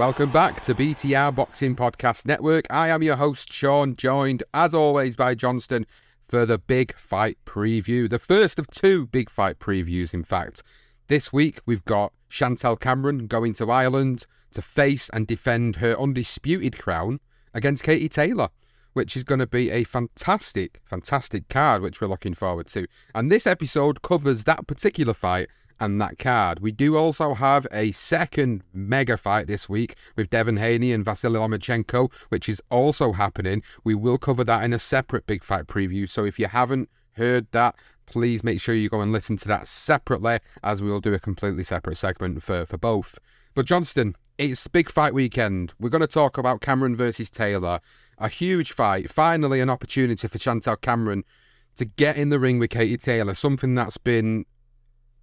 Welcome back to BTR Boxing Podcast Network. I am your host, Sean, joined as always by Johnston for the big fight preview. The first of two big fight previews, in fact. This week we've got Chantelle Cameron going to Ireland to face and defend her undisputed crown against Katie Taylor, which is going to be a fantastic, fantastic card, which we're looking forward to. And this episode covers that particular fight and that card. We do also have a second mega fight this week with Devin Haney and Vasily Lomachenko, which is also happening. We will cover that in a separate big fight preview. So if you haven't heard that, please make sure you go and listen to that separately, as we will do a completely separate segment for, for both. But Johnston, it's big fight weekend. We're going to talk about Cameron versus Taylor. A huge fight. Finally, an opportunity for Chantelle Cameron to get in the ring with Katie Taylor, something that's been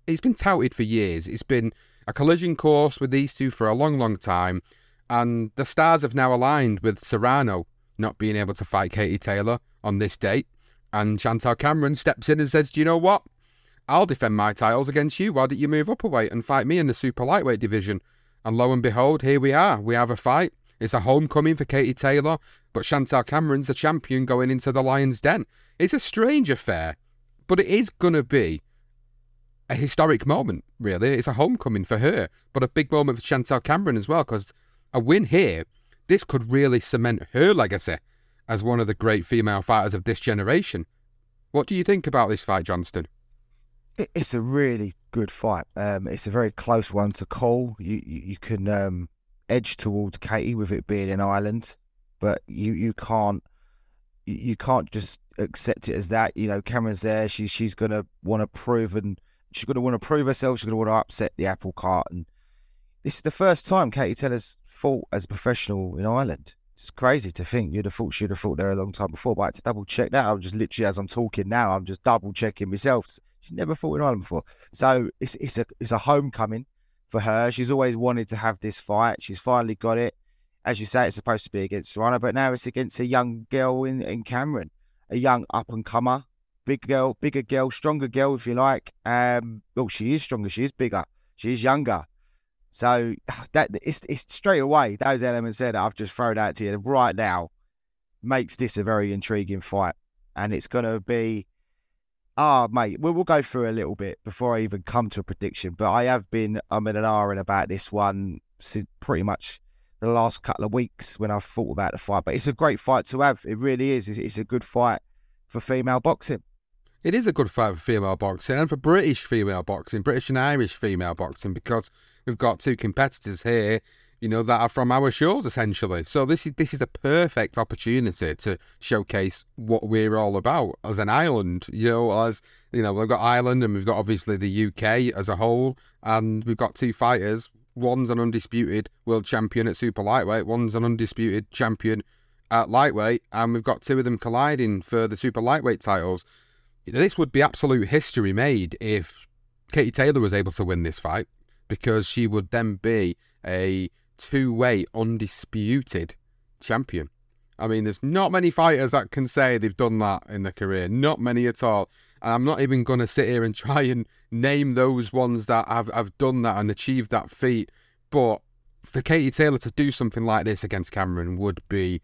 it's been touted for years. It's been a collision course with these two for a long, long time, and the stars have now aligned with Serrano not being able to fight Katie Taylor on this date. And Chantelle Cameron steps in and says, Do you know what? I'll defend my titles against you. Why don't you move up a weight and fight me in the super lightweight division? And lo and behold, here we are. We have a fight. It's a homecoming for Katie Taylor, but Chantelle Cameron's the champion going into the Lion's Den. It's a strange affair, but it is going to be a historic moment, really. It's a homecoming for her, but a big moment for Chantelle Cameron as well, because a win here, this could really cement her legacy as one of the great female fighters of this generation. What do you think about this fight, Johnston? It's a really good fight. Um, it's a very close one to call. You you, you can um, edge towards Katie with it being in Ireland, but you, you can't you, you can't just accept it as that. You know, Cameron's there. She's she's gonna want to prove and she's gonna want to prove herself. She's gonna want to upset the apple cart. And this is the first time Katie Taylor's fought as a professional in Ireland. It's crazy to think you'd have thought she'd have fought there a long time before, but I had to double check that. I'm just literally as I'm talking now, I'm just double checking myself. She's never fought in Ireland before, so it's it's a it's a homecoming for her. She's always wanted to have this fight. She's finally got it. As you say, it's supposed to be against Serrano, but now it's against a young girl in, in Cameron, a young up and comer, big girl, bigger girl, stronger girl, if you like. Um, well, she is stronger. She is bigger. She is younger. So that it's it's straight away those elements there that I've just thrown out to you right now makes this a very intriguing fight, and it's going to be. Ah, mate, we'll, go through a little bit before I even come to a prediction. But I have been I'm in an hour about this one since pretty much the last couple of weeks when I've thought about the fight. But it's a great fight to have. It really is. It's a good fight for female boxing. It is a good fight for female boxing and for British female boxing, British and Irish female boxing, because we've got two competitors here you know, that are from our shores essentially. So this is this is a perfect opportunity to showcase what we're all about as an island. You know, as you know, we've got Ireland and we've got obviously the UK as a whole, and we've got two fighters. One's an undisputed world champion at super lightweight. One's an undisputed champion at lightweight, and we've got two of them colliding for the super lightweight titles. This would be absolute history made if Katie Taylor was able to win this fight, because she would then be a two way undisputed champion. I mean, there's not many fighters that can say they've done that in their career. Not many at all. And I'm not even going to sit here and try and name those ones that have, have done that and achieved that feat. But for Katie Taylor to do something like this against Cameron would be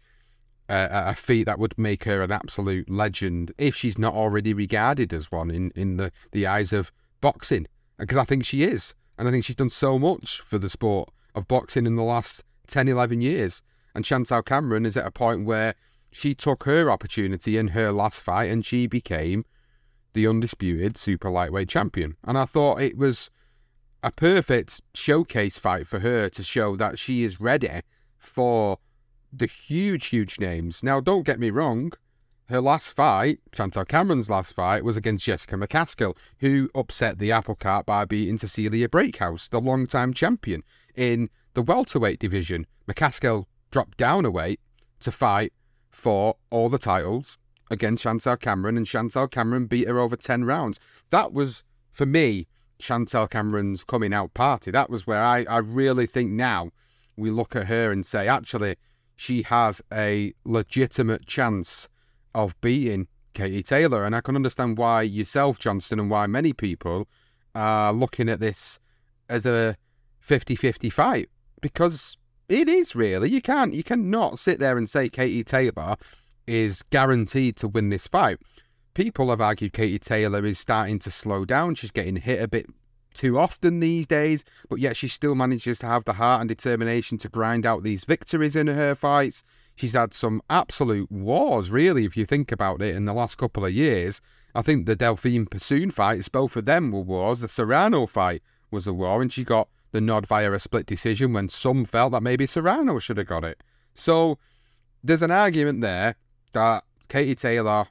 a, a feat that would make her an absolute legend if she's not already regarded as one in, in the, the eyes of boxing. Because I think she is. And I think she's done so much for the sport of boxing in the last 10, 11 years. And Chantelle Cameron is at a point where she took her opportunity in her last fight and she became the undisputed super lightweight champion. And I thought it was a perfect showcase fight for her to show that she is ready for the huge, huge names. Now, don't get me wrong, her last fight, Chantelle Cameron's last fight, was against Jessica McCaskill, who upset the apple cart by beating Cecilia Brækhus, the long-time champion in the welterweight division. McCaskill dropped down a weight to fight for all the titles against Chantelle Cameron, and Chantelle Cameron beat her over 10 rounds. That was, for me, Chantelle Cameron's coming out party. That was where I, I really think now we look at her and say, actually, she has a legitimate chance of beating Katie Taylor. And I can understand why yourself, Johnston, and why many people are looking at this as a 50 50 fight because it is really. You can't, you cannot sit there and say Katie Taylor is guaranteed to win this fight. People have argued Katie Taylor is starting to slow down. She's getting hit a bit too often these days, but yet she still manages to have the heart and determination to grind out these victories in her fights. She's had some absolute wars, really, if you think about it, in the last couple of years. I think the Delphine Persoon fights, both of them were wars. The Serrano fight was a war, and she got the nod via a split decision when some felt that maybe Serrano should have got it. So there's an argument there that Katie Taylor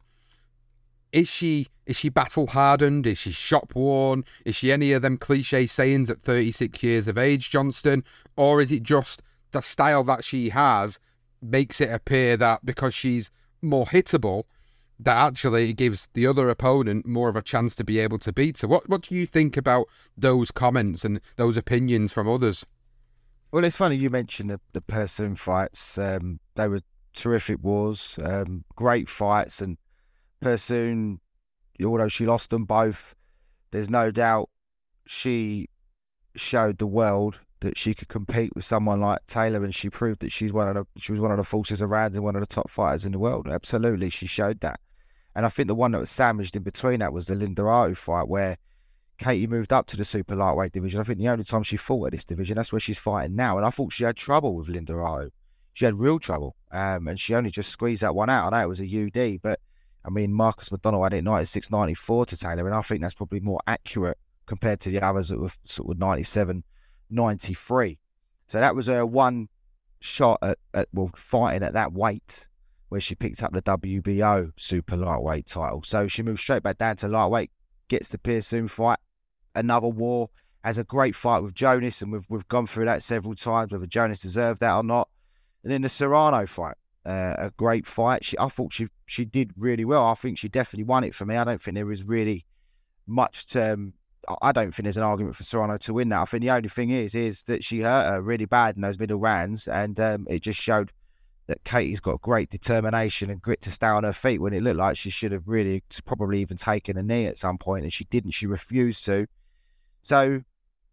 is she is she battle hardened? Is she shop worn? Is she any of them cliche sayings at 36 years of age, Johnston? Or is it just the style that she has makes it appear that because she's more hittable, that actually gives the other opponent more of a chance to be able to beat her? What what do you think about those comments and those opinions from others? Well, it's funny you mentioned the, the Persoon fights. Um, they were terrific wars, um, great fights, and Persoon, although she lost them both, there's no doubt she showed the world that she could compete with someone like Taylor, and she proved that she's one of the she was one of the forces around and one of the top fighters in the world. Absolutely, she showed that. And I think the one that was sandwiched in between that was the Linda fight, where Katie moved up to the super lightweight division. I think the only time she fought at this division, that's where she's fighting now. And I thought she had trouble with Linda. She had real trouble, um, and she only just squeezed that one out. I know it was a UD, but I mean, Marcus McDonnell had it 96 94 to Taylor, and I think that's probably more accurate compared to the others that were sort of 97 93. So that was her one shot at, at, well, fighting at that weight where she picked up the WBO super lightweight title. So she moves straight back down to lightweight, gets the Persoon fight, another war, has a great fight with Jonas, and we've, we've gone through that several times, whether Jonas deserved that or not. And then the Serrano fight, uh, a great fight. She, I thought she she did really well. I think she definitely won it for me. I don't think there was really much to. Um, I don't think there's an argument for Serrano to win that. I think the only thing is is that she hurt her really bad in those middle rounds, and um, it just showed that Katie's got great determination and grit to stay on her feet when it looked like she should have really probably even taken a knee at some point, and she didn't. She refused to. So,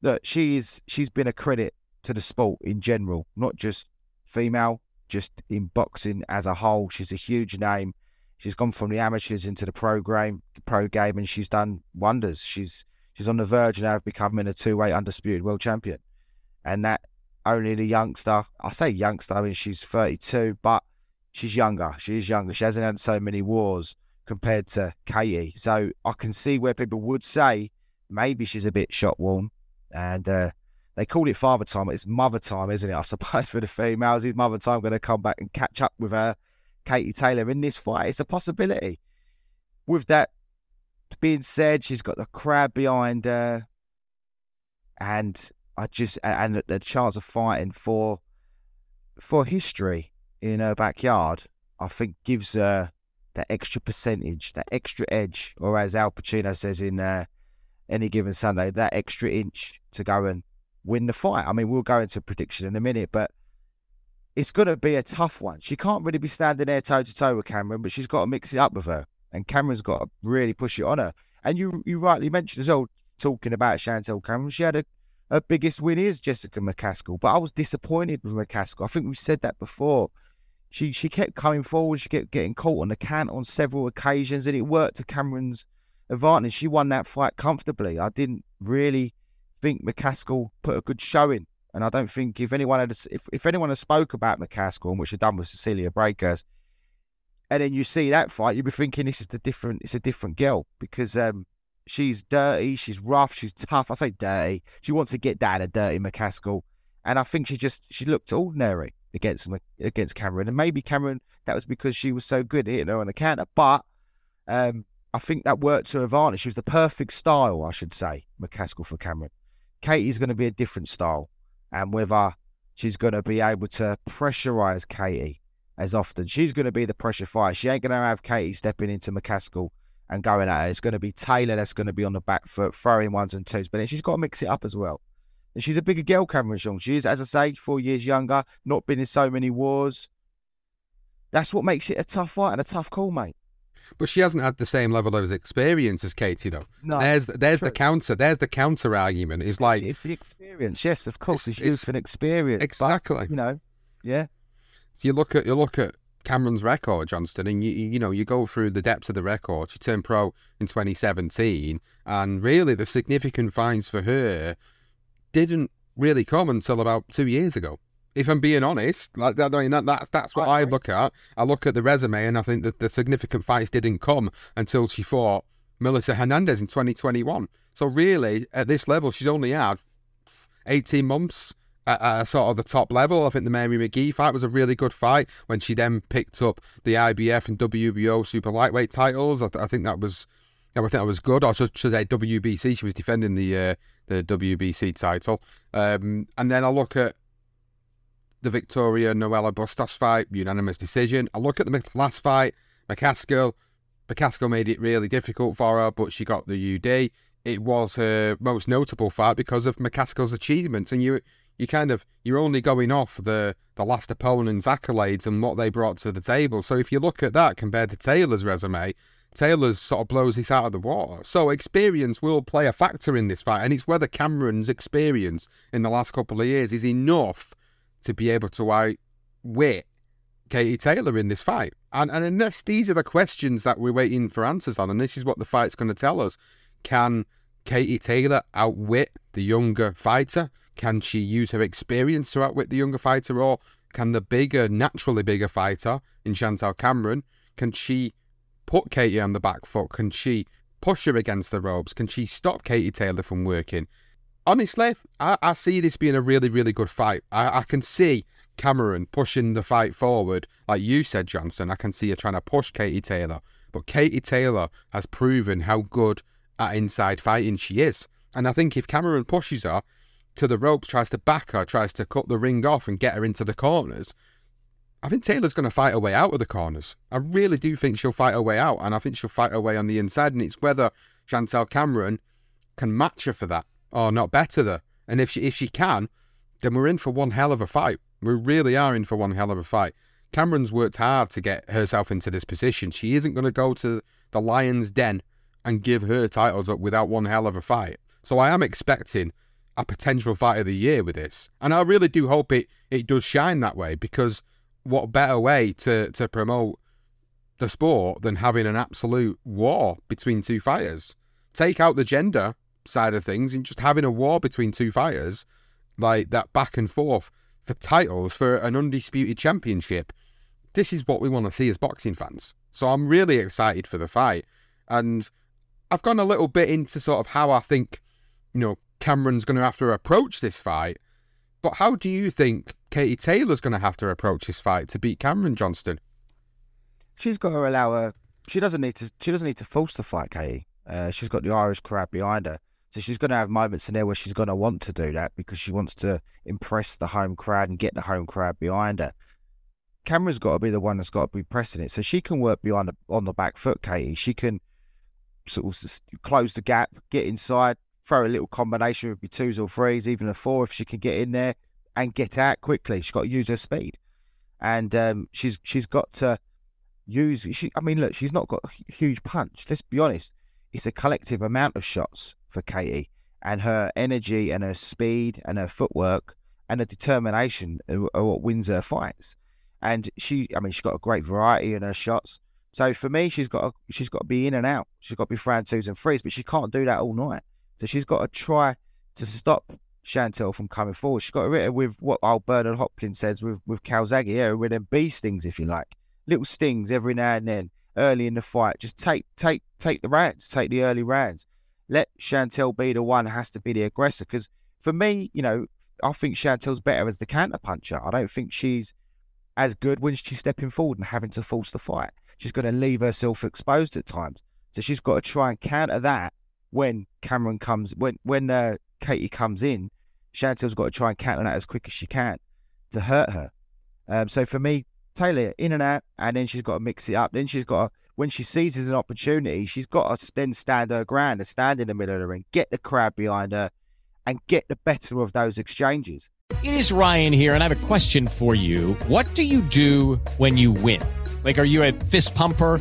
look, she's she's been a credit to the sport in general, not just female, just in boxing as a whole. She's a huge name. She's gone from the amateurs into the pro game, pro game, and she's done wonders. She's she's on the verge now of becoming a two-weight undisputed world champion, and that only the youngster. I say youngster. I mean she's 32, but she's younger. She is younger. She hasn't had so many wars compared to Katie. So I can see where people would say maybe she's a bit shot worn, and uh, they call it father time. It's mother time, isn't it? I suppose for the females, is mother time going to come back and catch up with her, Katie Taylor in this fight? It's a possibility. With that being said, she's got the crowd behind her, and I just and the chance of fighting for for history in her backyard, I think gives her that extra percentage, that extra edge, or as Al Pacino says in uh, any given Sunday, that extra inch to go and win the fight. I mean, we'll go into prediction in a minute, but it's going to be a tough one. She can't really be standing there toe to toe with Cameron, but she's got to mix it up with her, and Cameron's got to really push it on her. And you you rightly mentioned as well, talking about Chantelle Cameron, she had a her biggest win is Jessica McCaskill, but I was disappointed with McCaskill. I think we said that before. She she kept coming forward, she kept getting caught on the count on several occasions, and it worked to Cameron's advantage. She won that fight comfortably. I didn't really think McCaskill put a good showing, and I don't think if anyone had if, if anyone had spoke about McCaskill, which had done with Cecilia Brækhus, and then you see that fight, you'd be thinking this is the different it's a different girl because um, she's dirty, she's rough, she's tough. I say dirty. She wants to get down a dirty McCaskill, and I think she just she looked ordinary against against Cameron, and maybe Cameron that was because she was so good hitting her on the counter, but um, I think that worked to her advantage. She was the perfect style, I should say, McCaskill for Cameron. Katie's going to be a different style, and whether she's going to be able to pressurize Katie as often. She's going to be the pressure fighter. She ain't going to have Katie stepping into McCaskill and going at her. It's going to be Taylor that's going to be on the back foot, throwing ones and twos. But then she's got to mix it up as well. And she's a bigger girl, Cameron Strong. She is, as I say, four years younger, not been in so many wars. That's what makes it a tough fight and a tough call, mate. But she hasn't had the same level of experience as Katie, though. No, there's there's true. the counter. There's the counter argument. Is like it's the experience. Yes, of course, It's- it's, youth and experience. exactly. But, you know, yeah. So you look at you look at Cameron's record, Johnston, and you you know you go through the depths of the record. She turned pro in 2017, and really the significant finds for her didn't really come until about two years ago. If I'm being honest, like that, I mean, that, that's that's what I look at. I look at the resume, and I think that the significant fights didn't come until she fought Melissa Hernandez in 2021. So really, at this level, she's only had 18 months at, sort of the top level. I think the Mary McGee fight was a really good fight when she then picked up the IBF and WBO super lightweight titles. I, th- I think that was, I think that was good. Or should, should I say WBC? She was defending the uh, the WBC title. Um, and then I look at the Victoria Noelia Bustos fight, unanimous decision. I look at the last fight, McCaskill. McCaskill made it really difficult for her, but she got the UD. It was her most notable fight because of McCaskill's achievements, and you you kind of you're only going off the the last opponent's accolades and what they brought to the table. So if you look at that compared to Taylor's resume, Taylor's sort of blows this out of the water. So experience will play a factor in this fight, and it's whether Cameron's experience in the last couple of years is enough to be able to outwit Katie Taylor in this fight. And and this, these are the questions that we're waiting for answers on, and this is what the fight's going to tell us. Can Katie Taylor outwit the younger fighter? Can she use her experience to outwit the younger fighter, or can the bigger, naturally bigger fighter in Chantelle Cameron, can she put Katie on the back foot? Can she push her against the ropes? Can she stop Katie Taylor from working? Honestly, I, I see this being a really, really good fight. I, I can see Cameron pushing the fight forward. Like you said, Johnston, I can see her trying to push Katie Taylor. But Katie Taylor has proven how good at inside fighting she is. And I think if Cameron pushes her to the ropes, tries to back her, tries to cut the ring off and get her into the corners, I think Taylor's going to fight her way out of the corners. I really do think she'll fight her way out, and I think she'll fight her way on the inside. And it's whether Chantelle Cameron can match her for that or not better her. And if she if she can, then we're in for one hell of a fight. We really are in for one hell of a fight. Cameron's worked hard to get herself into this position. She isn't going to go to the Lion's Den and give her titles up without one hell of a fight. So I am expecting a potential fight of the year with this. And I really do hope it, it does shine that way because what better way to, to promote the sport than having an absolute war between two fighters? Take out the gender side of things and just having a war between two fighters, like that back and forth for titles for an undisputed championship. This is what we want to see as boxing fans. So I'm really excited for the fight. And I've gone a little bit into sort of how I think, you know, Cameron's going to have to approach this fight. But how do you think Katie Taylor's going to have to approach this fight to beat Cameron Johnston? She's got to allow her. She doesn't need to. She doesn't need to force the fight, Katie. Uh, she's got the Irish crowd behind her, so she's going to have moments in there where she's going to want to do that because she wants to impress the home crowd and get the home crowd behind her. Cameron's got to be the one that's got to be pressing it, so she can work behind the, on the back foot. Katie, she can sort of close the gap, get inside, throw a little combination with twos or threes, even a four if she can get in there and get out quickly. She's got to use her speed, and um, she's she's got to use. She, I mean, look, she's not got a huge punch. Let's be honest. It's a collective amount of shots for Katie, and her energy and her speed and her footwork and her determination are what wins her fights. And she, I mean, she's got a great variety in her shots. So for me, she's got to, she's got to be in and out. She's got to be throwing twos and threes, but she can't do that all night. So she's got to try to stop Chantelle from coming forward. She's got to hit with what old Bernard Hopkins says with with Calzaghe, yeah, with them bee stings, if you like, little stings every now and then, early in the fight. Just take take take the rounds, take the early rounds. Let Chantelle be the one has to be the aggressor. Because for me, you know, I think Chantelle's better as the counter puncher. I don't think she's as good when she's stepping forward and having to force the fight. She's going to leave herself exposed at times. So she's got to try and counter that when Cameron comes, when when uh, Katie comes in. Chantelle's got to try and counter that as quick as she can to hurt her. Um, so for me, Taylor in and out, and then she's got to mix it up. Then she's got to, when she seizes an opportunity, she's got to then stand her ground and stand in the middle of the ring, get the crowd behind her, and get the better of those exchanges. It is Ryan here, and I have a question for you. What do you do when you win? Like, are you a fist pumper?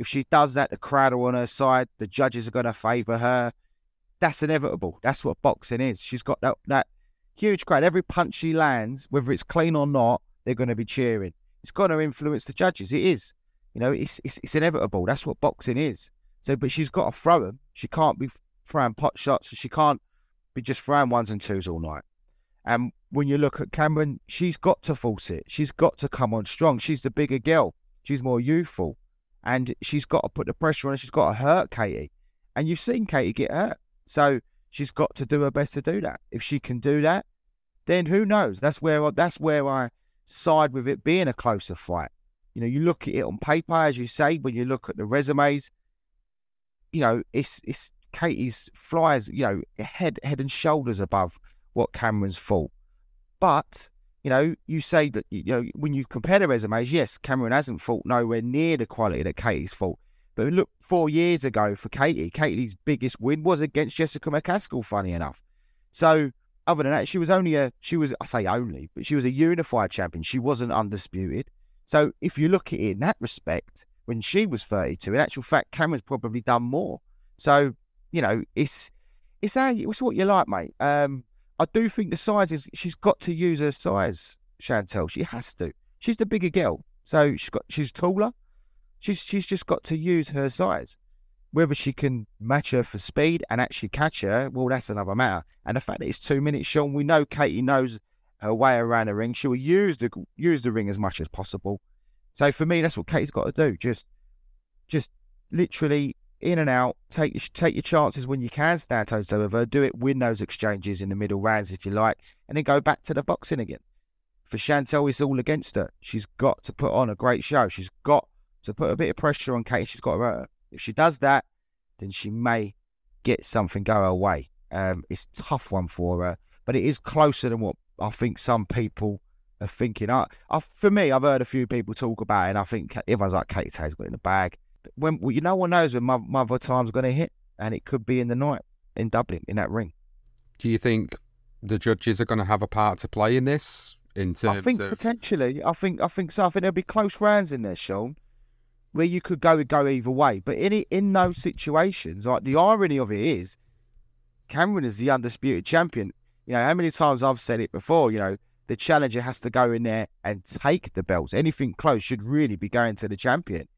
If she does that, the crowd are on her side, the judges are going to favour her. That's inevitable. That's what boxing is. She's got that, that huge crowd. Every punch she lands, whether it's clean or not, they're going to be cheering. It's going to influence the judges. It is. You know, it's, it's, it's inevitable. That's what boxing is. So, but she's got to throw them. She can't be throwing pot shots. She can't be just throwing ones and twos all night. And when you look at Cameron, she's got to force it. She's got to come on strong. She's the bigger girl. She's more youthful. And she's got to put the pressure on her. She's got to hurt Katie. And you've seen Katie get hurt. So she's got to do her best to do that. If she can do that, then who knows? That's where that's where I side with it being a closer fight. You know, you look at it on paper, as you say, when you look at the resumes, you know, it's it's Katie's flies, you know, head head and shoulders above what Cameron's fought. But you know, you say that you know when you compare the resumes, yes, Cameron hasn't fought nowhere near the quality that Katie's fought. But look, four years ago for Katie, Katie's biggest win was against Jessica McCaskill. Funny enough, so other than that, she was only a she was I say only, but she was a unified champion. She wasn't undisputed. So if you look at it in that respect, when she was 32, in actual fact, Cameron's probably done more. So you know, it's it's it's what you like, mate. Um, I do think the size is she's got to use her size, Chantelle. She has to. She's the bigger girl, so she's got she's taller. She's she's just got to use her size. Whether she can match her for speed and actually catch her, well, that's another matter. And the fact that it's two minutes, Sean, we know Katie knows her way around the ring. She'll use the use the ring as much as possible. So for me, that's what Katie's got to do. Just, just literally in and out. Take your, take your chances when you can with her. Do it, win those exchanges in the middle rounds if you like, and then go back to the boxing again. For Chantelle, it's all against her. She's got to put on a great show. She's got to put a bit of pressure on Katie. She's got to her. If she does that, then she may get something go her way. Um, it's tough one for her, but it is closer than what I think some people are thinking. I, I, for me, I've heard a few people talk about it, and I think everyone's like, Katie Taylor's got in the bag. When you no one knows when Mother, mother Time's going to hit, and it could be in the night in Dublin in that ring. Do you think the judges are going to have a part to play in this? In terms I think of potentially. I think I think so. I think there'll be close rounds in there, Sean where you could go go either way. But in it, in those situations, like the irony of it is, Cameron is the undisputed champion. You know how many times I've said it before. You know the challenger has to go in there and take the belts. Anything close should really be going to the champion.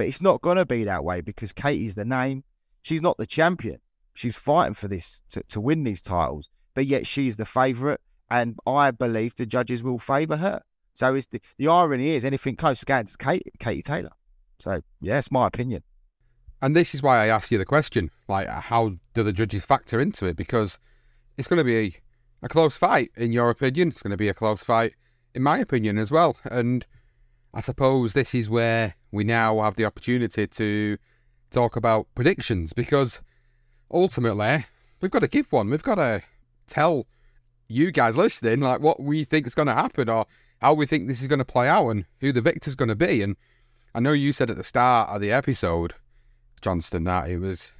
But it's not going to be that way because Katie's the name. She's not the champion. She's fighting for this to, to win these titles. But yet she's the favourite. And I believe the judges will favour her. So the, the irony is anything close going to Katie, Taylor. So, yeah, my opinion. And this is why I ask you the question like, how do the judges factor into it? Because it's going to be a close fight, in your opinion. It's going to be a close fight, in my opinion, as well. And I suppose this is where we now have the opportunity to talk about predictions because ultimately we've got to give one. We've got to tell you guys listening like what we think is going to happen or how we think this is going to play out and who the victor's going to be. And I know you said at the start of the episode, Johnston, that it was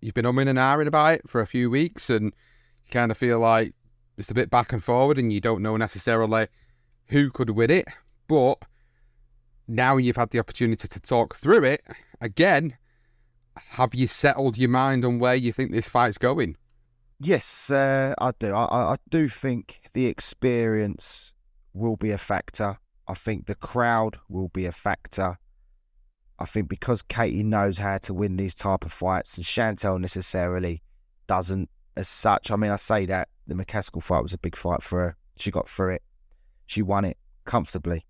you've been umming and ahhing about it for a few weeks, and you kind of feel like it's a bit back and forward, and you don't know necessarily who could win it. But now you've had the opportunity to talk through it again. Have you settled your mind on where you think this fight's going? Yes, uh, I do. I, I do think the experience will be a factor. I think the crowd will be a factor. I think because Katie knows how to win these type of fights, and Chantelle necessarily doesn't as such. I mean, I say that the McCaskill fight was a big fight for her. She got through it. She won it comfortably.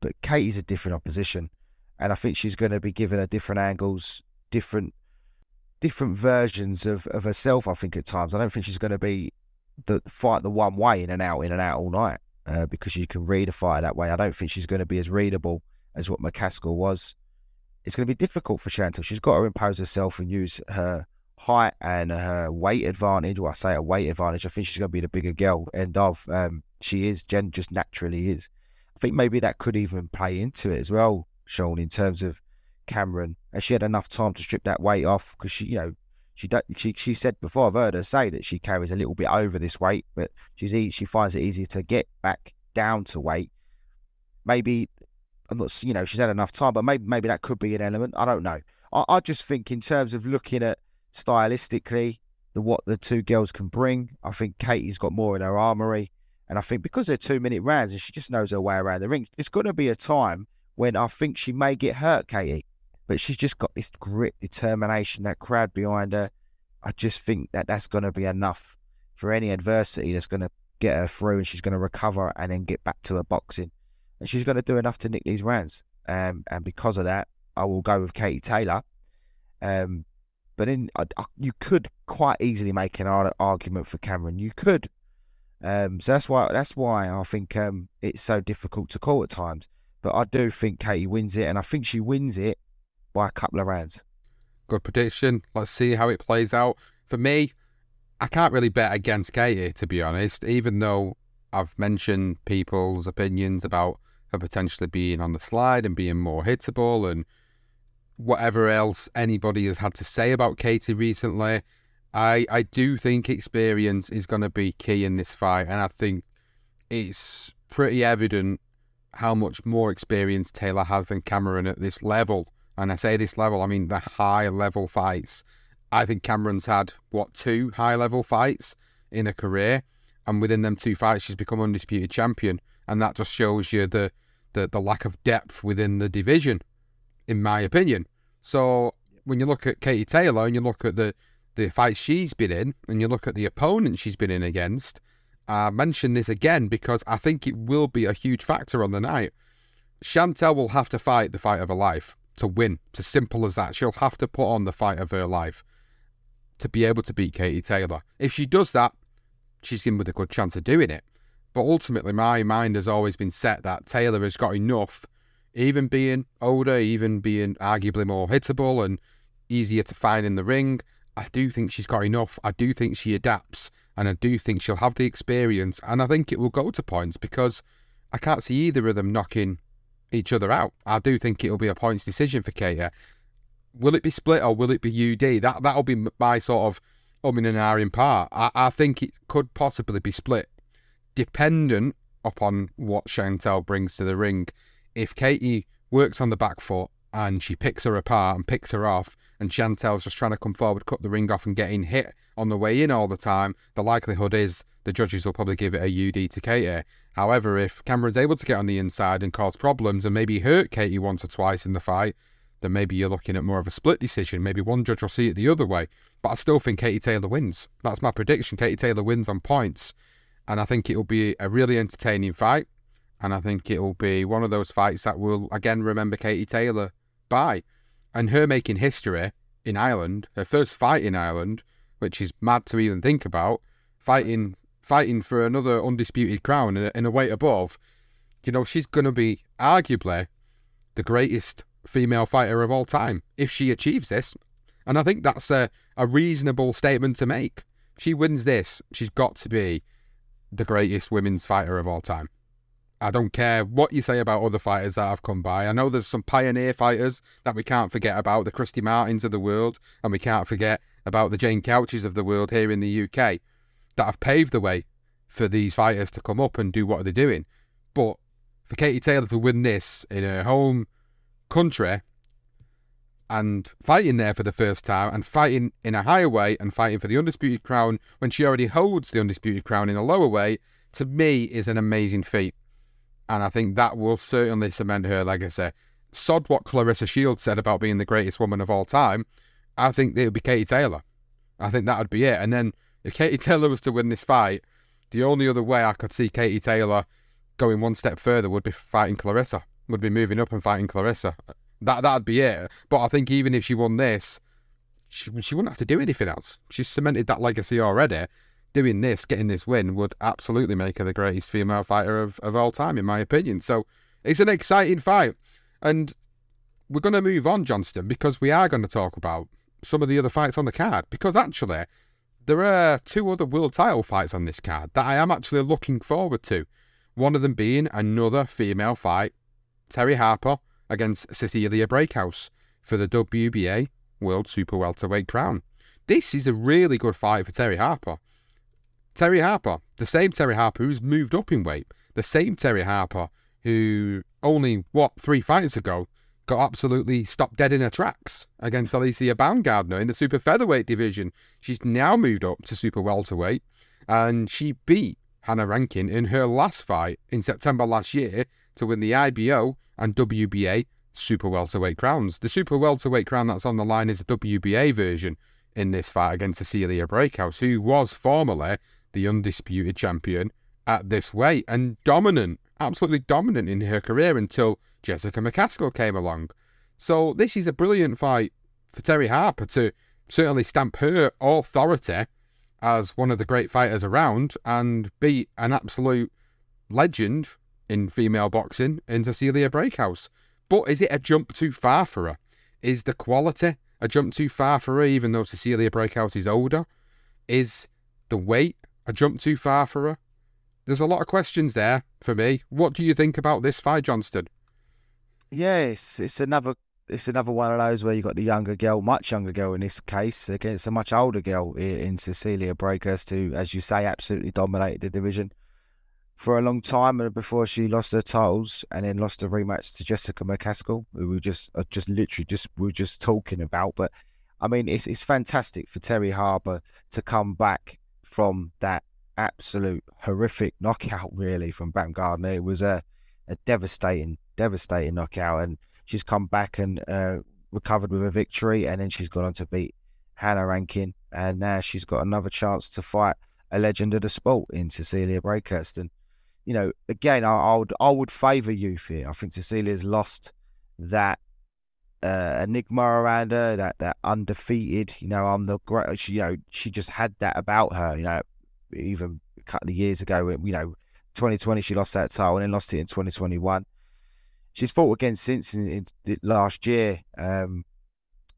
But Katie's a different opposition. And I think she's going to be given her different angles, different different versions of, of herself, I think, at times. I don't think she's going to be the fight the one way in and out, in and out all night uh, because you can read a fight that way. I don't think she's going to be as readable as what McCaskill was it's going to be difficult for Chantelle. She's got to impose herself and use her height and her weight advantage. Well, I say a weight advantage. I think she's going to be the bigger girl. End of. Um, she is. Jen just naturally is. I think maybe that could even play into it as well, Sean, in terms of Cameron. As she had enough time to strip that weight off because she, you know, she she she said before I've heard her say that she carries a little bit over this weight, but she's she finds it easier to get back down to weight. Maybe I'm not, you know, she's had enough time, but maybe maybe that could be an element. I don't know. I, I just think in terms of looking at stylistically the what the two girls can bring, I think Katie's got more in her armory, and I think because they're two minute rounds and she just knows her way around the ring, it's going to be a time when I think she may get hurt, Katie, but she's just got this grit, determination, that crowd behind her. I just think that that's going to be enough for any adversity that's going to get her through, and she's going to recover and then get back to her boxing and she's going to do enough to nick these rounds. Um, and because of that, I will go with Katie Taylor. Um, but in I, I, you could quite easily make an argument for Cameron. You could. Um, so that's why that's why I think um, it's so difficult to call at times. But I do think Katie wins it, and I think she wins it by a couple of rounds. Good prediction. Let's see how it plays out. For me, I can't really bet against Katie, to be honest, even though I've mentioned people's opinions about her potentially being on the slide and being more hittable and whatever else anybody has had to say about Katie recently. I I do think experience is going to be key in this fight, and I think it's pretty evident how much more experience Taylor has than Cameron at this level. And I say this level, I mean the high level fights. I think Cameron's had what two high level fights in a career, and within them two fights, she's become undisputed champion, and that just shows you the the, the lack of depth within the division, in my opinion. So when you look at Katie Taylor and you look at the the fights she's been in, and you look at the opponent she's been in against, I mention this again because I think it will be a huge factor on the night. Chantelle will have to fight the fight of her life to win. It's as simple as that. She'll have to put on the fight of her life to be able to beat Katie Taylor. If she does that, she's in with a good chance of doing it. But ultimately, my mind has always been set that Taylor has got enough, even being older, even being arguably more hittable and easier to find in the ring. I do think she's got enough. I do think she adapts, and I do think she'll have the experience, and I think it will go to points because I can't see either of them knocking each other out. I do think it'll be a points decision for Katie. Will it be split or will it be UD? That that'll be my sort of umming and ahhing part. I, I think it could possibly be split, dependent upon what Chantelle brings to the ring. If Katie works on the back foot and she picks her apart and picks her off, and Chantelle's just trying to come forward, cut the ring off, and getting hit on the way in all the time, the likelihood is the judges will probably give it a UD to Katie. However, if Cameron's able to get on the inside and cause problems and maybe hurt Katie once or twice in the fight, then maybe you're looking at more of a split decision. Maybe one judge will see it the other way. But I still think Katie Taylor wins. That's my prediction. Katie Taylor wins on points. And I think it'll be a really entertaining fight. And I think it'll be one of those fights that will again remember Katie Taylor by. And her making history in Ireland, her first fight in Ireland, which is mad to even think about, fighting fighting for another undisputed crown in a, in a weight above, you know, she's going to be arguably the greatest female fighter of all time if she achieves this. And I think that's a, a reasonable statement to make. She wins this, she's got to be the greatest women's fighter of all time. I don't care what you say about other fighters that have come by. I know there's some pioneer fighters that we can't forget about, the Christy Martins of the world, and we can't forget about the Jane Couches of the world here in the UK that have paved the way for these fighters to come up and do what they're doing. But for Katie Taylor to win this in her home country and fighting there for the first time and fighting in a higher weight and fighting for the undisputed crown when she already holds the undisputed crown in a lower weight, to me is an amazing feat. And I think that will certainly cement her legacy. Sod what Claressa Shields said about being the greatest woman of all time. I think it would be Katie Taylor. I think that would be it. And then if Katie Taylor was to win this fight, the only other way I could see Katie Taylor going one step further would be fighting Claressa, would be moving up and fighting Claressa. That that'd be it. But I think even if she won this, she, she wouldn't have to do anything else. She's cemented that legacy already. Doing this, getting this win, would absolutely make her the greatest female fighter of, of all time, in my opinion. So it's an exciting fight. And we're going to move on, Johnston, because we are going to talk about some of the other fights on the card. Because actually, there are two other world title fights on this card that I am actually looking forward to. One of them being another female fight Terri Harper against Cecilia Brækhus for the WBA World Super Welterweight crown. This is a really good fight for Terri Harper. Terri Harper, the same Terri Harper who's moved up in weight, the same Terri Harper who only, what, three fights ago got absolutely stopped dead in her tracks against Alycia Baumgardner in the super featherweight division. She's now moved up to super welterweight and she beat Hannah Rankin in her last fight in September last year to win the IBO and WBA super welterweight crowns. The super welterweight crown that's on the line is the WBA version in this fight against Cecilia Brækhus, who was formerly the undisputed champion at this weight and dominant, absolutely dominant in her career until Jessica McCaskill came along. So this is a brilliant fight for Terri Harper to certainly stamp her authority as one of the great fighters around and beat an absolute legend in female boxing in Cecilia Brækhus. But is it a jump too far for her? Is the quality a jump too far for her, even though Cecilia Brækhus is older? Is the weight a jump too far for her? There's a lot of questions there for me. What do you think about this fight, Johnston? Yes, it's another it's another one of those where you got the younger girl, much younger girl in this case, against a much older girl in Cecilia Brækhus, who, as you say, absolutely dominated the division for a long time and before she lost her titles and then lost a rematch to Jessica McCaskill, who we just uh, just literally just we were just talking about. But I mean, it's it's fantastic for Terri Harper to come back from that absolute horrific knockout, really, from Baumgardner. It was a a devastating, devastating knockout, and she's come back and uh, recovered with a victory, and then she's gone on to beat Hannah Rankin, and now she's got another chance to fight a legend of the sport in Cecilia Brækhus. And you know, again, I, I would I would favour youth here. I think Cecilia's lost that uh, enigma around her, that that undefeated. You know, I'm the great. She, you know, she just had that about her. You know, even a couple of years ago, you know, 2020 she lost that title and then lost it in 2021. She's fought again since in, in last year, um,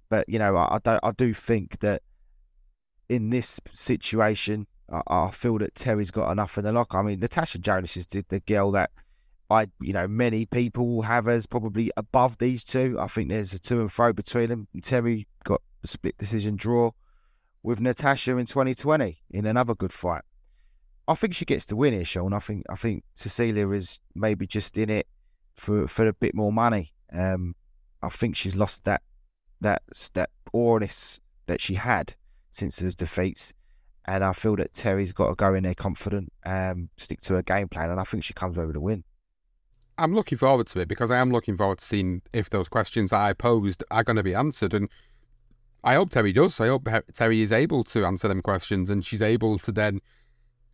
but you know, I, I do I do think that in this situation, I, I feel that Terri's got enough in the lock. I mean, Natasha Jonas is the, the girl that I, you know, many people have as probably above these two. I think there's a to and fro between them. Terri got a split decision draw with Natasha in 2020 in another good fight. I think she gets to win here, Sean. I think I think Cecilia is maybe just in it for for a bit more money. Um, I think she's lost that that that awness that she had since those defeats. And I feel that Terri's got to go in there confident, um, stick to her game plan, and I think she comes over to win. I'm looking forward to it because I am looking forward to seeing if those questions that I posed are going to be answered. And I hope Terri does. I hope Terri is able to answer them questions and she's able to then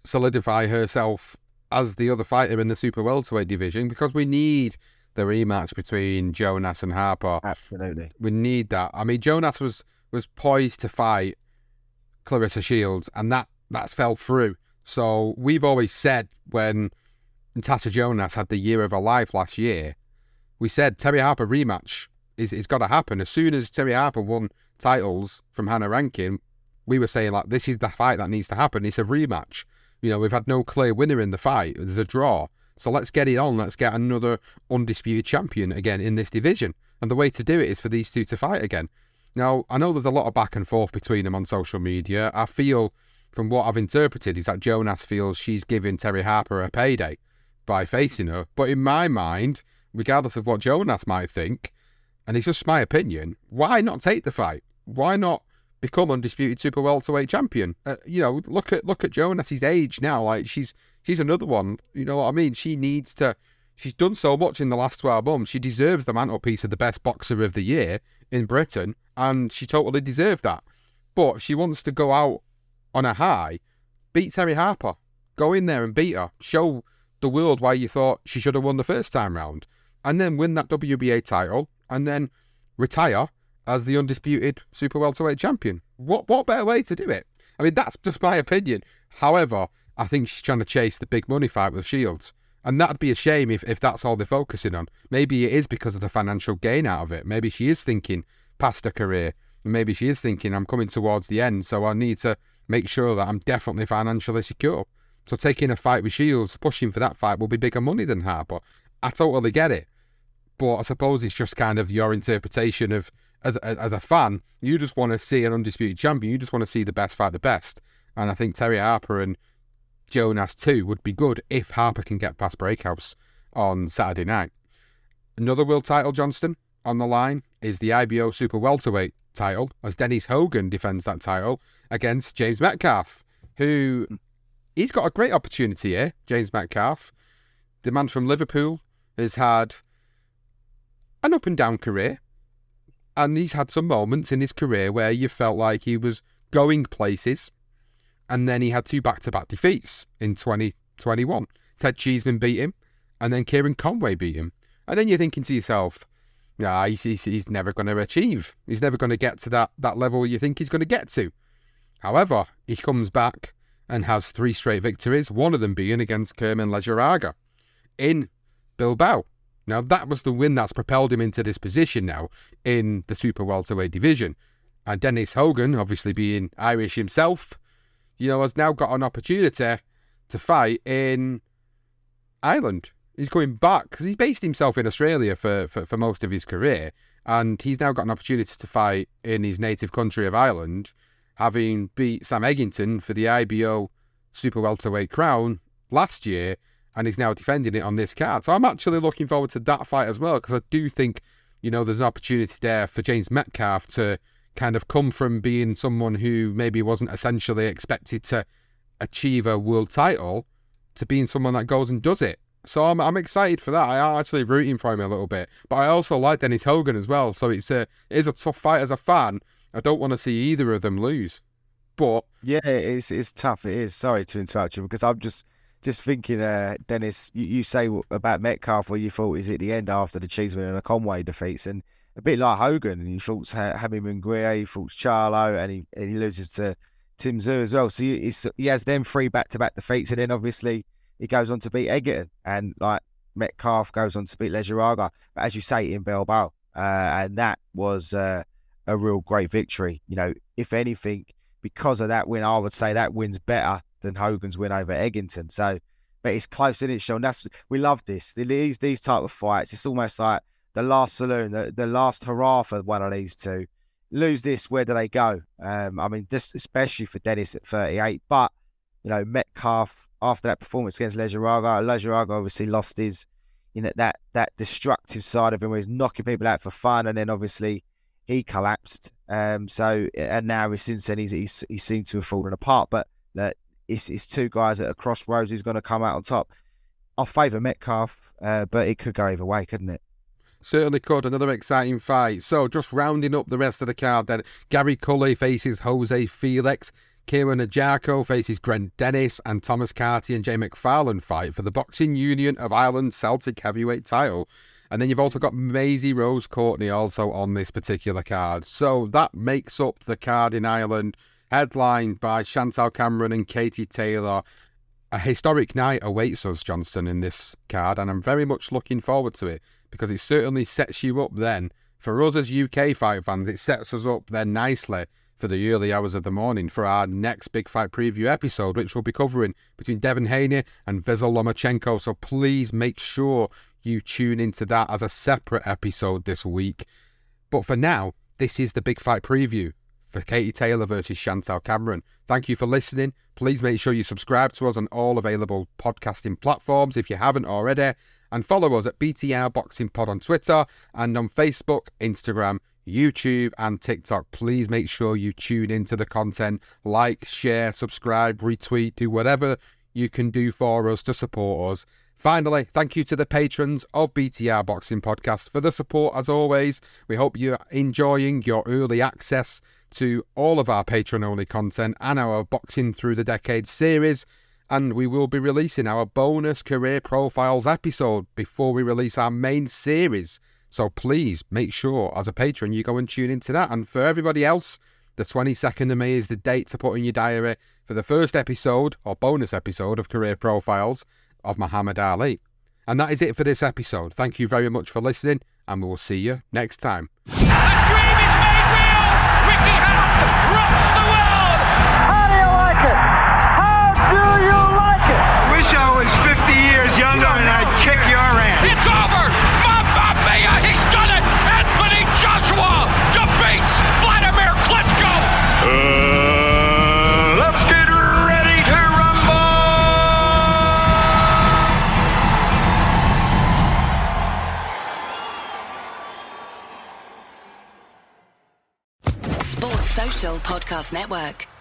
solidify herself as the other fighter in the super welterweight division because we need the rematch between Jonas and Harper. Absolutely. We need that. I mean, Jonas was was poised to fight Claressa Shields, and that that's fell through. So we've always said when Natasha Jonas had the year of her life last year, we said Terri Harper rematch is is got to happen as soon as Terri Harper won titles from Hannah Rankin. We were saying like this is the fight that needs to happen. It's a rematch. You know we've had no clear winner in the fight. There's a draw. So let's get it on. Let's get another undisputed champion again in this division. And the way to do it is for these two to fight again. Now, I know there's a lot of back and forth between them on social media. I feel, from what I've interpreted, is that Jonas feels she's giving Terri Harper a payday by facing her. But in my mind, regardless of what Jonas might think, and it's just my opinion, why not take the fight? Why not become undisputed super welterweight champion? Uh, you know, look at look at Jonas's age now. Like she's she's another one. You know what I mean? She needs to. She's done so much in the last twelve months. She deserves the mantelpiece of the best boxer of the year in Britain, and she totally deserved that. But if she wants to go out on a high, beat Terri Harper. Go in there and beat her. Show the world why you thought she should have won the first time round. And then win that WBA title and then retire as the undisputed super welterweight champion. What what better way to do it? I mean, that's just my opinion. However, I think she's trying to chase the big money fight with Shields. And that'd be a shame if, if that's all they're focusing on. Maybe it is because of the financial gain out of it. Maybe she is thinking past her career. Maybe she is thinking, I'm coming towards the end, so I need to make sure that I'm definitely financially secure. So taking a fight with Shields, pushing for that fight will be bigger money than Harper. I totally get it. But I suppose it's just kind of your interpretation of, as, as a fan, you just want to see an undisputed champion. You just want to see the best fight the best. And I think Terri Harper and Jonas too would be good if Harper can get past Brækhus on Saturday night. Another world title, Johnston, on the line is the IBO Super Welterweight title as Dennis Hogan defends that title against James Metcalf, who he's got a great opportunity here. James Metcalf, the man from Liverpool, has had an up and down career, and he's had some moments in his career where you felt like he was going places, and then he had two back to back defeats in 2021. Ted Cheeseman beat him, and then Kieran Conway beat him. And then you're thinking to yourself, yeah, he's, he's, he's never going to achieve. He's never going to get to that, that level you think he's going to get to. However, he comes back and has three straight victories, one of them being against Kerman Lejarraga in Bilbao. Now, that was the win that's propelled him into this position now in the super welterweight division. And Dennis Hogan, obviously being Irish himself, you know, has now got an opportunity to fight in Ireland he's going back because he's based himself in Australia for, for, for most of his career. and he's now got an opportunity to fight in his native country of Ireland, having beat Sam Eggington for the IBO super welterweight crown last year, and he's now defending it on this card. So I'm actually looking forward to that fight as well because I do think, you know, there's an opportunity there for James Metcalf to kind of come from being someone who maybe wasn't essentially expected to achieve a world title to being someone that goes and does it. So I'm, I'm excited for that. I am actually rooting for him a little bit. But I also like Dennis Hogan as well. So it's a, it is a tough fight as a fan. I don't want to see either of them lose. But yeah, it's it's tough. It is. Sorry to interrupt you because I'm just just thinking, uh, Dennis. You, you say about Metcalf where you thought is at the end after the Cheeseman and the Conway defeats, and a bit like Hogan, and he fought Jaime Munguia, he fought Charlo, and he and he loses to Tim Tszyu as well. So he, he has them three back to back defeats, and then obviously he goes on to beat Eggington, and like Metcalf goes on to beat Lejarraga. But as you say, in Bilbao, uh, and that was uh, a real great victory. You know, if anything, because of that win, I would say that win's better than Hogan's win over Eggington. So, but it's close, isn't it, Sean? That's we love this. These these type of fights. It's almost like the last saloon, the, the last hurrah for one of these two. Lose this, where do they go? Um, I mean, just especially for Dennis at 38. But you know, Metcalf after that performance against Lejarraga, Lejarraga obviously lost his, you know, that that destructive side of him where he's knocking people out for fun, and then obviously he collapsed. Um, so and now since then he's, he's he seemed to have fallen apart. But that it's, it's two guys at a crossroads who's going to come out on top. I favour Metcalf, uh, but it could go either way, couldn't it? Certainly could. Another exciting fight. So, just rounding up the rest of the card then, Gary Cully faces Jose Felix. Kieran Ajarko faces Grant Dennis and Thomas Carty and Jay McFarlane fight for the Boxing Union of Ireland Celtic heavyweight title. And then you've also got Maisie Rose Courtney also on this particular card. So that makes up the card in Ireland, headlined by Chantelle Cameron and Katie Taylor. A historic night awaits us, Johnston, in this card, and I'm very much looking forward to it because it certainly sets you up then. For us as UK fight fans, it sets us up then nicely for the early hours of the morning for our next big fight preview episode, which we'll be covering between Devin Haney and Vasyl Lomachenko. So please make sure you tune into that as a separate episode this week. But for now, this is the big fight preview for Katie Taylor versus Chantelle Cameron. Thank you for listening. Please make sure you subscribe to us on all available podcasting platforms if you haven't already, and follow us at BTR Boxing Pod on Twitter and on Facebook, Instagram, YouTube, and TikTok. Please make sure you tune into the content, like, share, subscribe, retweet, do whatever you can do for us to support us. Finally, thank you to the patrons of BTR Boxing Podcast for the support as always. We hope you're enjoying your early access to all of our patron only content and our Boxing Through the Decades series. And we will be releasing our bonus career profiles episode before we release our main series so please make sure, as a patron, you go and tune into that. And for everybody else, the 22nd of May is the date to put in your diary for the first episode or bonus episode of Career Profiles of Muhammad Ali. And that is it for this episode. Thank you very much for listening, and we will see you next time. The dream Podcast Network.